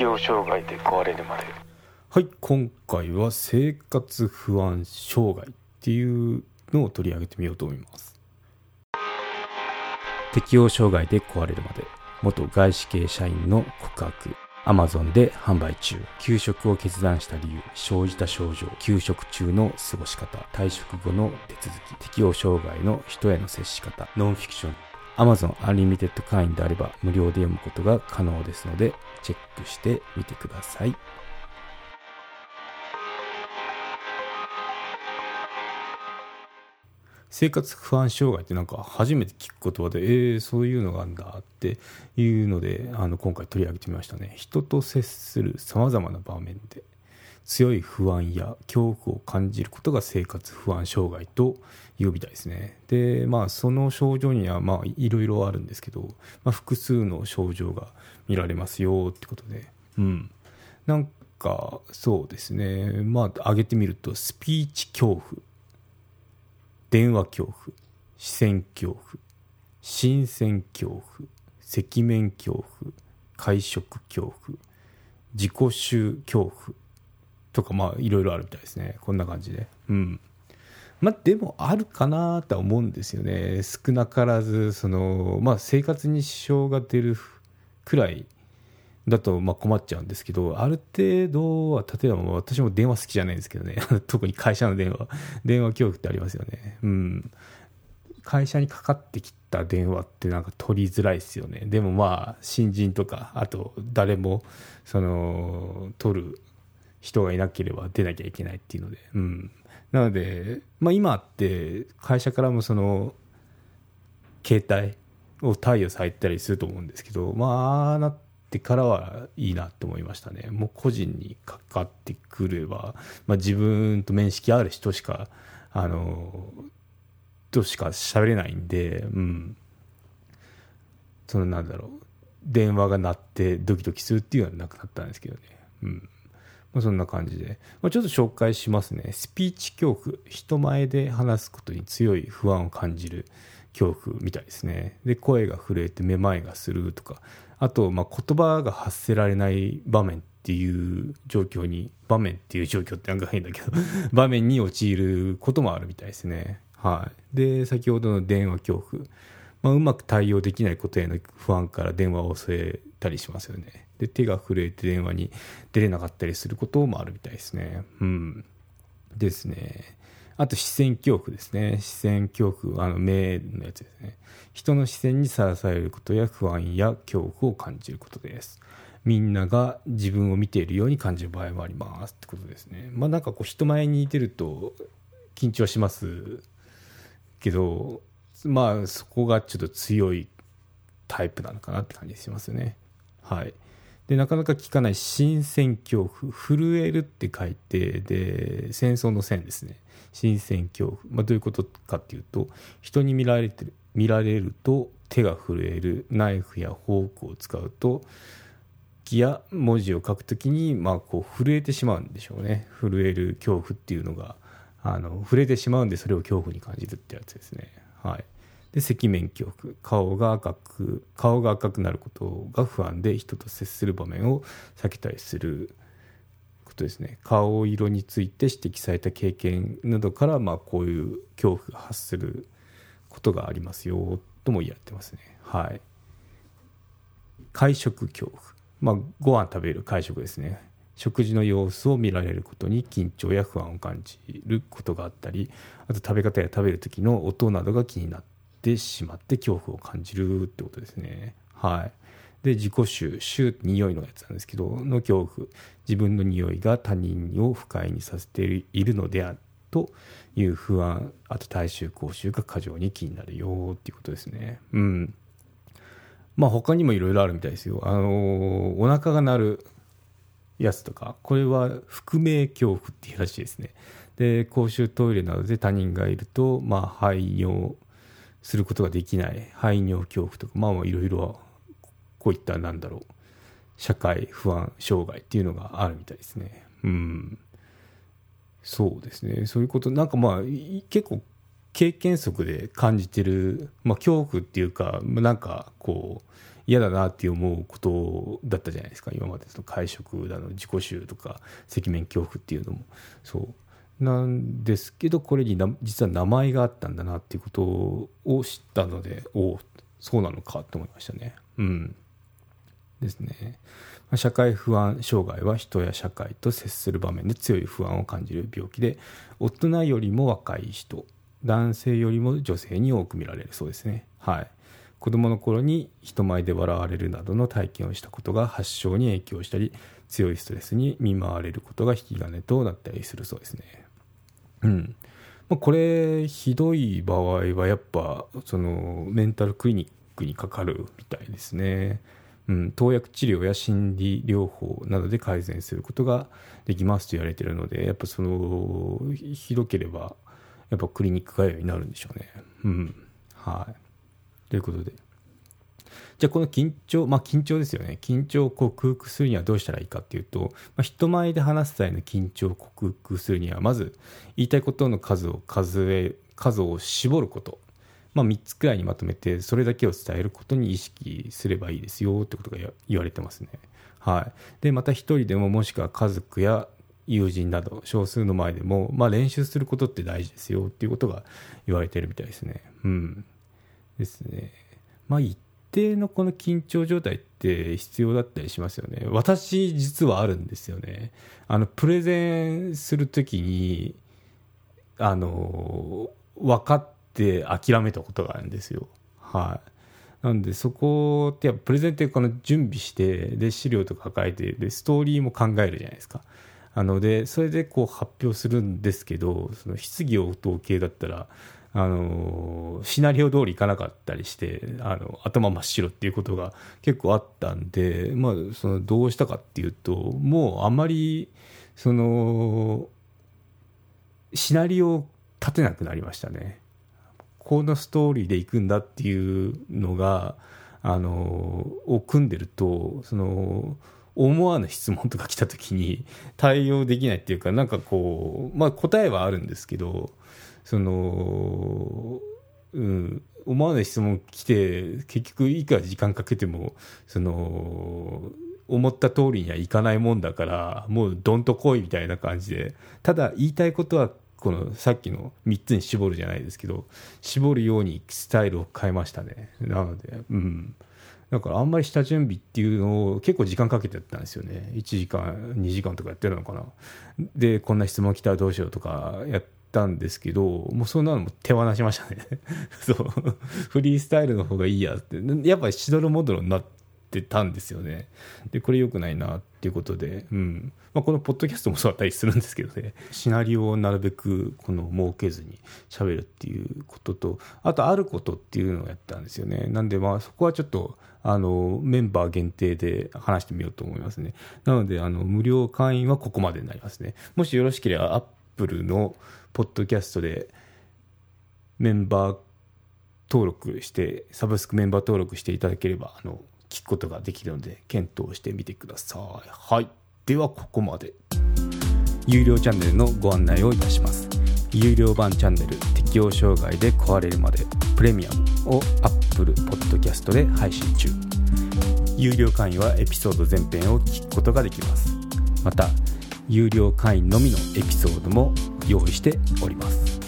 適応障害で壊れるまで。はい今回は生活不安障害っていうのを取り上げてみようと思います。適応障害で壊れるまで。元外資系社員の告白。アマゾンで販売中。休職を決断した理由。生じた症状。休職中の過ごし方。退職後の手続き。適応障害の人への接し方。ノンフィクション Amazon Unlimited 会員であれば無料で読むことが可能ですのでチェックしてみてください。生活不安障害ってなんか初めて聞く言葉でえー、そういうのがあるんだっていうのであの今回取り上げてみましたね。人と接するさまざまな場面で。強い不安や恐怖を感じることが生活不安障害というみたいですね。でまあその症状にはまあいろいろあるんですけど、まあ、複数の症状が見られますよってことで。うん。なんかそうですね。まあ挙げてみるとスピーチ恐怖電話恐怖視線恐怖新鮮恐怖赤面恐怖会食恐怖自己臭恐怖とかまあいろいろあるみたいですね。こんな感じで。うん。まあでもあるかなとは思うんですよね。少なからずそのまあ生活に支障が出るくらいだとまあ困っちゃうんですけどある程度は例えば私も電話好きじゃないんですけどね。特に会社の電話。電話恐怖ってありますよね。うん。会社にかかってきた電話ってなんか取りづらいですよね。でもまあ新人とかあと誰もその取る人がいなければ出なきゃいけないっていうので。うん。なので、まあ、今って会社からもその携帯を貸与されたりすると思うんですけどまあなってからはいいなと思いましたね。もう個人にかかってくれば、まあ、自分と面識ある人しかあのとしか喋れないんでうん。そのなんだろう。電話が鳴ってドキドキするっていうのはなくなったんですけどね。うん。まあ、そんな感じで、まあ、ちょっと紹介しますね。スピーチ恐怖。人前で話すことに強い不安を感じる恐怖みたいですね。で、声が震えてめまいがするとか、あと、まあ、言葉が発せられない場面っていう状況に、場面っていう状況ってなんか変だけど、場面に陥ることもあるみたいですね。はい。で、先ほどの電話恐怖。まあ、うまく対応できないことへの不安から電話を添えたりしますよね。で手が震えて電話に出れなかったりすることもあるみたいですね。うんですね。あと視線恐怖ですね。視線恐怖、あの目のやつですね。人の視線にさらされることや不安や恐怖を感じることです。みんなが自分を見ているように感じる場合もありますってことですね。まあなんかこう人前にいてると緊張しますけど、まあそこがちょっと強いタイプなのかなって感じしますよね。はい。でなかなか聞かない新鮮恐怖震えるって書いてで戦争の戦ですね。新鮮恐怖、まあ、どういうことかっていうと人に見られてる見られると手が震えるナイフやフォークを使うと気や文字を書くときに、まあ、こう震えてしまうんでしょうね。震える恐怖っていうのがあの触れてしまうんでそれを恐怖に感じるってやつですね。はい。で赤面恐怖顔が赤く顔が赤くなることが不安で人と接する場面を避けたりする。ことですね。顔色について指摘された経験などから、まあ、こういう恐怖が発することがありますよとも言われてますね。はい。会食恐怖。まあご飯食べる会食ですね。食事の様子を見られることに緊張や不安を感じることがあったりあと食べ方や食べる時の音などが気になっってしまって恐怖を感じるってことですね。はい。で、自己臭、臭って匂いのやつなんですけど、の恐怖。自分の匂いが他人を不快にさせているのであるという不安、あと体臭、口臭が過剰に気になるよっていうことですね。うん。まあ他にもいろいろあるみたいですよ。あのー、お腹が鳴るやつとか、これは腹鳴恐怖っていうらしいですね。で、公衆トイレなどで他人がいると、まあ排尿、することができない排尿恐怖とかまあいろいろこういったなんだろう社会不安障害っていうのがあるみたいですね。うん。そうですね。そういうことなんかまあ結構経験則で感じてる、まあ、恐怖っていうかなんかこう嫌だなって思うことだったじゃないですか。今までその会食だの自己臭とか赤面恐怖っていうのも。そう。なんですけどこれに実は名前があったんだなっていうことを知ったのでおおそうなのかと思いましたね。うん。ですね。社会不安障害は人や社会と接する場面で強い不安を感じる病気で大人よりも若い人男性よりも女性に多く見られるそうですね。はい。子供の頃に人前で笑われるなどの体験をしたことが発症に影響したり強いストレスに見舞われることが引き金となったりするそうですね。うん。まあ、これひどい場合はやっぱそのメンタルクリニックにかかるみたいですね。うん、投薬治療や心理療法などで改善することができますと言われているのでやっぱそのひどければやっぱクリニック通いになるんでしょうね。うん。はい、ということで。じゃあこの緊張まあ緊張ですよね緊張を克服するにはどうしたらいいかっていうと、まあ、人前で話す際の緊張を克服するにはまず言いたいことの数を数え数を絞ることまあ、3つくらいにまとめてそれだけを伝えることに意識すればいいですよってことが言われてますね。はい、でまた1人でももしくは家族や友人など少数の前でも、まあ、練習することって大事ですよっていうことが言われてるみたいですね。うん、ですね。まあ一定のこの緊張状態って必要だったりしますよね。私実はあるんですよね。あのプレゼンするときにあの分かって諦めたことがあるんですよ。はい。なんでそこってやっぱプレゼンってこの準備してで資料とか書いてでストーリーも考えるじゃないですか。あのでそれでこう発表するんですけどその質疑応答系だったらあのシナリオ通りいかなかったりしてあの頭真っ白っていうことが結構あったんで、まあ、そのどうしたかっていうともうあまりそのシナリオを立てなくなりましたね。このストーリーでいくんだっていうのがあのを組んでるとその思わぬ質問とか来た時に 対応できないっていうかなんかこうまあ答えはあるんですけどそのうん思わない質問来て結局いくら時間かけてもその思った通りにはいかないもんだからもうどんと来いみたいな感じで。ただ言いたいことはこのさっきの3つに絞るじゃないですけど絞るようにスタイルを変えましたね。なのでうん。だからあんまり下準備っていうのを結構時間かけてやったんですよね。1時間2時間とかやってるのかな。でこんな質問来たらどうしようとかやったんですけどもうそんなのも手放しましたね。そう。フリースタイルの方がいいやって。やっぱりしどろもどろになっってたんですよね。でこれ良くないなっていうことでうん。まあ、このポッドキャストもそうだったりするんですけどね。シナリオをなるべくこの設けずに喋るっていうこととあとあることっていうのをやったんですよね。なんでまあそこはちょっとあのメンバー限定で話してみようと思いますね。なのであの無料会員はここまでになりますね。もしよろしければアップルのポッドキャストでメンバー登録してサブスクメンバー登録していただければあの聞くことができるので検討してみてください。はい。ではここまで。有料チャンネルのご案内をいたします。有料版チャンネル適応障害で壊れるまでプレミアムを Apple Podcast で配信中。有料会員はエピソード全編を聞くことができます。また有料会員のみのエピソードも用意しております。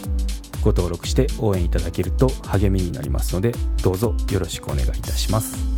ご登録して応援いただけると励みになりますのでどうぞよろしくお願いいたします。